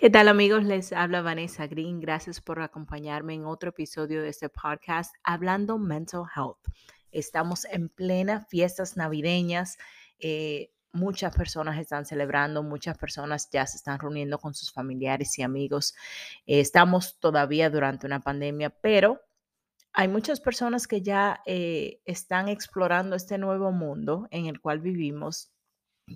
¿Qué tal amigos? Les habla Vanessa Green. Gracias por acompañarme en otro episodio de este podcast Hablando Mental Health. Estamos en plena fiestas navideñas. Eh, muchas personas están celebrando, muchas personas ya se están reuniendo con sus familiares y amigos. Eh, estamos todavía durante una pandemia, pero hay muchas personas que ya eh, están explorando este nuevo mundo en el cual vivimos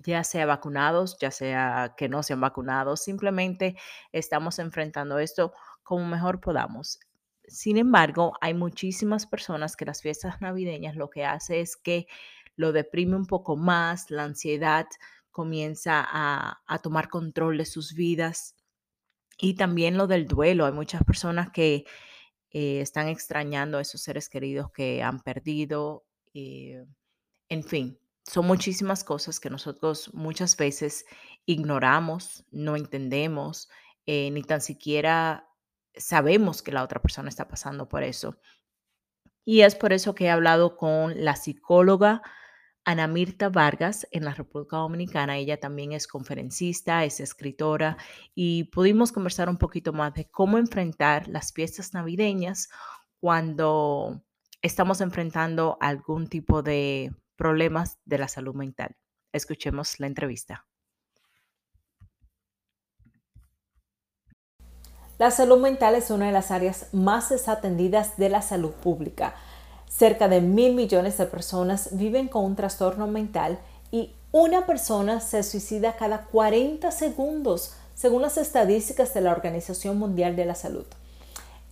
ya sea vacunados, ya sea que no sean vacunados, simplemente estamos enfrentando esto como mejor podamos. Sin embargo, hay muchísimas personas que las fiestas navideñas lo que hace es que lo deprime un poco más, la ansiedad comienza a, tomar control de sus vidas y también lo del duelo. Hay muchas personas que eh, están extrañando a esos seres queridos que han perdido. Eh, en fin, son muchísimas cosas que nosotros muchas veces ignoramos, no entendemos, eh, ni tan siquiera sabemos que la otra persona está pasando por eso. Y es por eso que he hablado con la psicóloga Ana Mirta Vargas en la República Dominicana. Ella también es conferencista, es escritora y pudimos conversar un poquito más de cómo enfrentar las fiestas navideñas cuando estamos enfrentando algún tipo de problemas de la salud mental. Escuchemos la entrevista. La salud mental es una de las áreas más desatendidas de la salud pública. Cerca de mil millones de personas viven con un trastorno mental y una persona se suicida cada 40 segundos, según las estadísticas de la Organización Mundial de la Salud.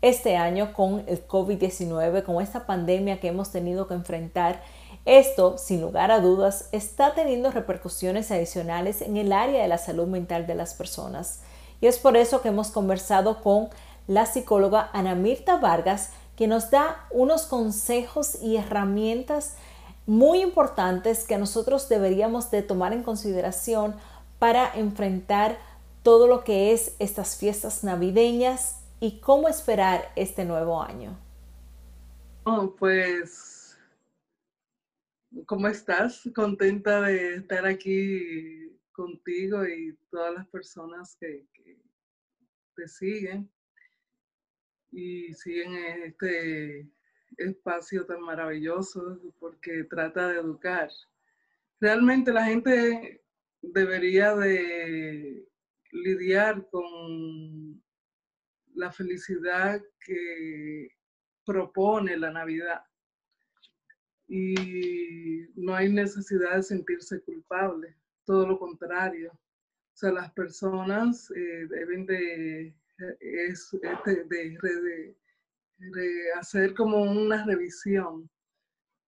Este año, con el COVID-19, con esta pandemia que hemos tenido que enfrentar, esto, sin lugar a dudas, está teniendo repercusiones adicionales en el área de la salud mental de las personas. Y es por eso que hemos conversado con la psicóloga Ana Mirta Vargas, que nos da unos consejos y herramientas muy importantes que nosotros deberíamos de tomar en consideración para enfrentar todo lo que es estas fiestas navideñas y cómo esperar este nuevo año. Oh, pues ¿Cómo estás? Contenta de estar aquí contigo y todas las personas que, te siguen y siguen este espacio tan maravilloso porque trata de educar. Realmente la gente debería de lidiar con la felicidad que propone la Navidad y no hay necesidad de sentirse culpable, todo lo contrario. O sea, las personas eh, deben de, es, este, de, hacer como una revisión,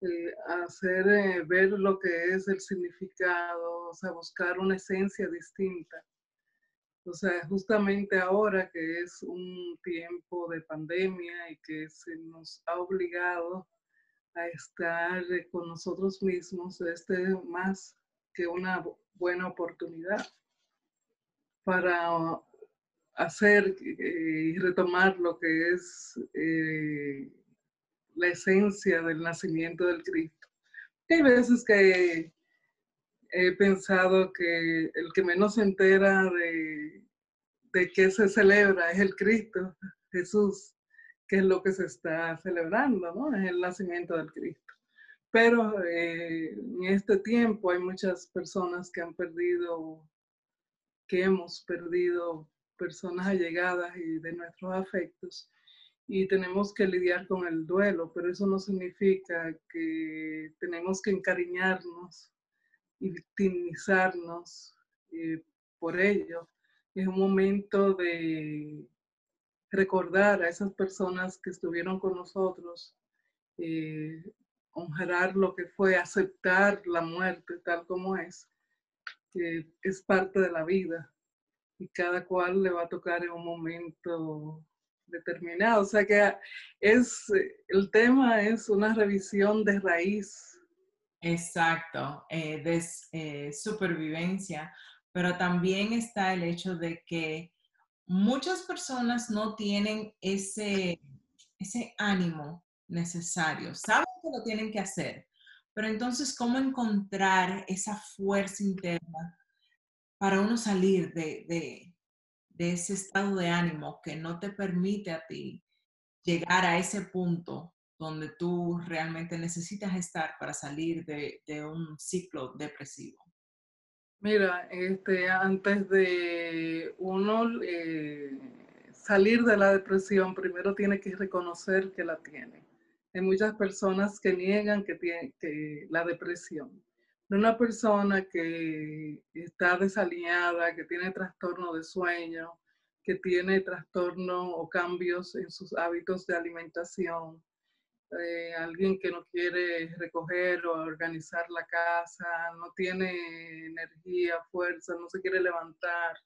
eh, hacer eh, ver lo que es el significado, o sea, buscar una esencia distinta. O sea, justamente ahora que es un tiempo de pandemia y que se nos ha obligado a estar con nosotros mismos, este más que una buena oportunidad para hacer eh, y retomar lo que es eh, la esencia del nacimiento del Cristo. Hay veces que he pensado que el que menos se entera de, de qué se celebra es el Cristo, Jesús que es lo que se está celebrando, ¿no? Es el nacimiento del Cristo. Pero eh, en este tiempo hay muchas personas que han perdido, que hemos perdido personas allegadas y de nuestros afectos y tenemos que lidiar con el duelo, pero eso no significa que tenemos que encariñarnos y victimizarnos eh, por ello. Es un momento de recordar a esas personas que estuvieron con nosotros, eh, honrar lo que fue, aceptar la muerte tal como es, que es parte de la vida y cada cual le va a tocar en un momento determinado. O sea que es, el tema es una revisión de raíz. Exacto, eh, de eh, supervivencia, pero también está el hecho de que muchas personas no tienen ese, ese ánimo necesario, saben que lo tienen que hacer, pero entonces, ¿cómo encontrar esa fuerza interna para uno salir de, de ese estado de ánimo que no te permite a ti llegar a ese punto donde tú realmente necesitas estar para salir de, un ciclo depresivo? Mira, este, antes de uno eh, salir de la depresión, primero tiene que reconocer que la tiene. Hay muchas personas que niegan que tiene que la depresión. Una persona que está desalineada, que tiene trastorno de sueño, que tiene trastorno o cambios en sus hábitos de alimentación, eh, alguien que no quiere recoger o organizar la casa, no tiene energía, fuerza, no se quiere levantar,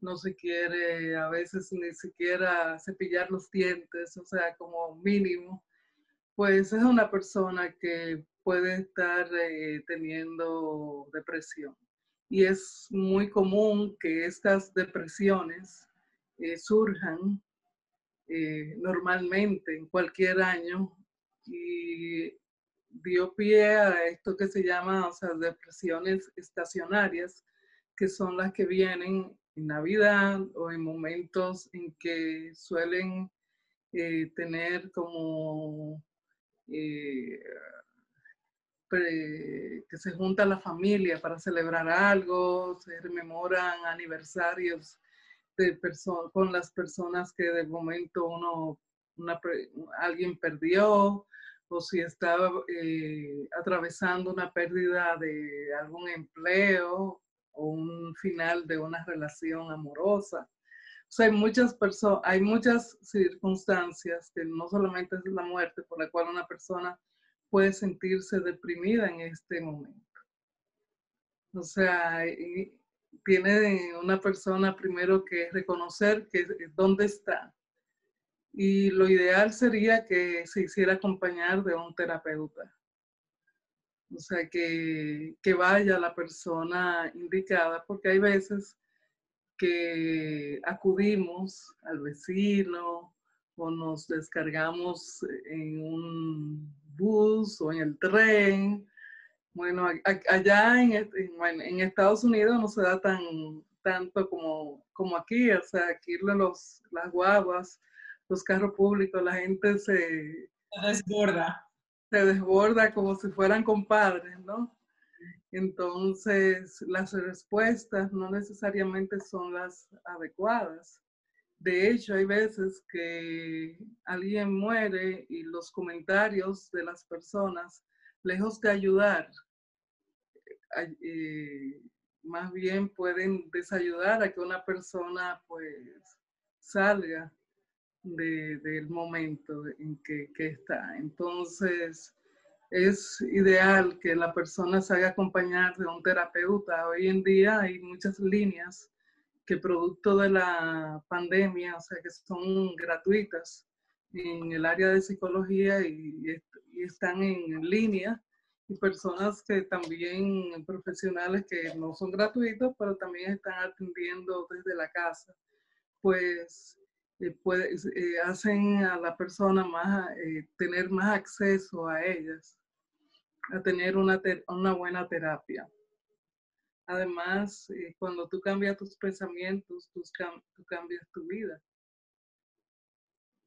no se quiere a veces ni siquiera cepillar los dientes, o sea, como mínimo, pues es una persona que puede estar eh, teniendo depresión. Y es muy común que estas depresiones eh, surjan normalmente en cualquier año y dio pie a esto que se llama, o sea, depresiones estacionarias, que son las que vienen en Navidad o en momentos en que suelen eh, tener como eh, que se junta la familia para celebrar algo, se rememoran aniversarios de con las personas que de momento uno, alguien perdió, o si estaba eh, atravesando una pérdida de algún empleo o un final de una relación amorosa. Hay muchas personas, hay muchas circunstancias que no solamente es la muerte por la cual una persona puede sentirse deprimida en este momento. O sea, tiene una persona primero que reconocer que dónde está, y lo ideal sería que se hiciera acompañar de un terapeuta. O sea, que, que vaya la persona indicada, porque hay veces que acudimos al vecino o nos descargamos en un bus o en el tren. Bueno, allá en, en, Estados Unidos no se da tan tanto como, como aquí, o sea, aquí los, las guaguas los carros públicos, la gente se, se desborda. Se desborda como si fueran compadres, ¿no? Entonces, las respuestas no necesariamente son las adecuadas. De hecho, hay veces que alguien muere y los comentarios de las personas, lejos de ayudar, eh, más bien pueden desayudar a que una persona pues salga del momento en que, está. Entonces, es ideal que la persona se haga acompañar de un terapeuta. Hoy en día hay muchas líneas que producto de la pandemia, o sea, que son gratuitas en el área de psicología y están en línea y personas que también, profesionales que no son gratuitos, pero también están atendiendo desde la casa, pues eh, eh, hacen a la persona más, eh, tener más acceso a ellas, a tener una, una buena terapia. Además, cuando tú cambias tus pensamientos, tú, tú cambias tu vida.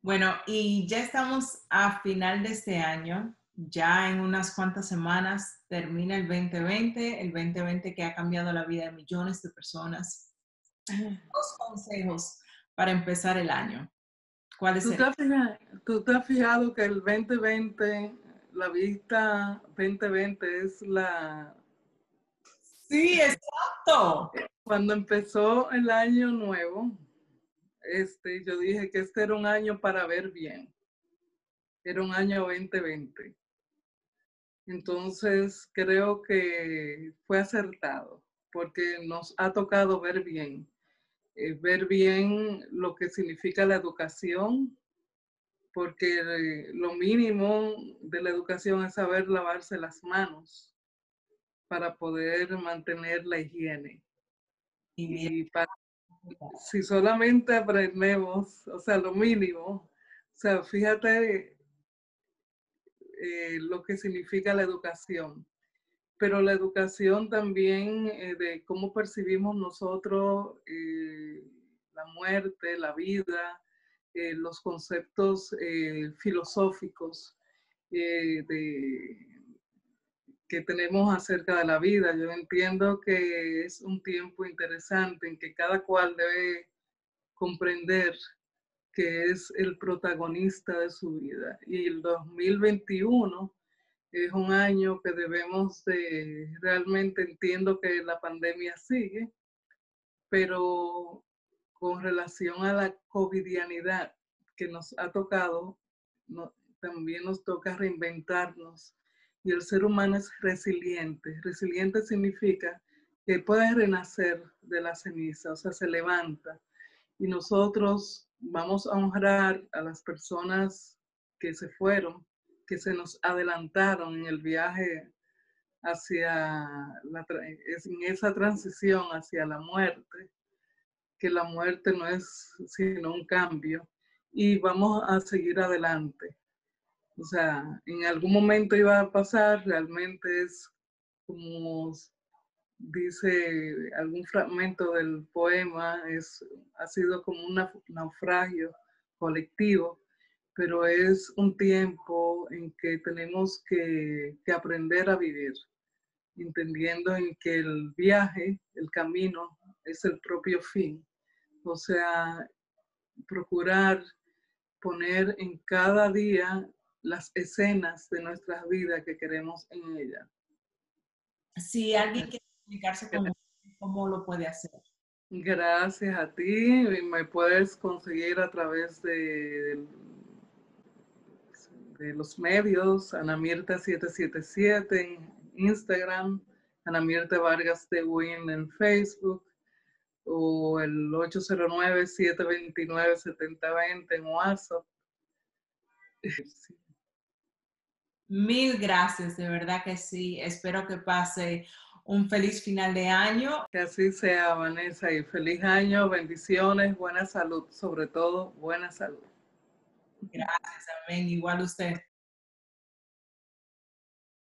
Bueno, y ya estamos a final de este año, ya en unas cuantas semanas termina el 2020, el 2020 que ha cambiado la vida de millones de personas. Dos consejos para empezar el año? ¿Cuál es ¿Tú, te has fijado, ¿Tú te has fijado que el 2020, la vista 2020 es la... Sí, exacto. Cuando empezó el año nuevo, este, yo dije que este era un año para ver bien. Era un año 2020. Entonces, creo que fue acertado, porque nos ha tocado ver bien. Eh, ver bien lo que significa la educación, porque lo mínimo de la educación es saber lavarse las manos para poder mantener la higiene. Y si solamente aprendemos, o sea, lo mínimo, o sea, fíjate eh, lo que significa la educación pero la educación también eh, de cómo percibimos nosotros, eh, las muerte, la vida, eh, los conceptos filosóficos de, que tenemos acerca de la vida. Yo entiendo que es un tiempo interesante en que cada cual debe comprender que es el protagonista de su vida. Y el 2021 es un año que debemos de, realmente entiendo que la pandemia sigue, pero con relación a la covidianidad que nos ha tocado, también nos toca reinventarnos. Y el ser humano es resiliente. Resiliente significa que puede renacer de la ceniza, o sea, se levanta. Y nosotros vamos a honrar a las personas que se fueron, que se nos adelantaron en el viaje hacia la, en esa transición hacia la muerte, que la muerte no es sino un cambio y vamos a seguir adelante. O sea, en algún momento iba a pasar, realmente es como dice algún fragmento del poema, es, ha sido como un naufragio colectivo, pero es un tiempo en que tenemos que, que aprender a vivir, entendiendo en que el viaje, el camino, es el propio fin. O sea, procurar poner en cada día las escenas de nuestras vidas que queremos en ella. Si alguien quiere comunicarse con ¿cómo lo puede hacer? Gracias a ti. Me puedes conseguir a través de, de los medios, Ana Mirta 777 en Instagram, Ana Mirta Vargas de Win en Facebook o el 809-729-7020 en WhatsApp. Mil gracias, de verdad que sí. Espero que pase un feliz final de año. Que así sea, Vanessa, y feliz año, bendiciones, buena salud, sobre todo buena salud. Gracias, amén. Igual usted.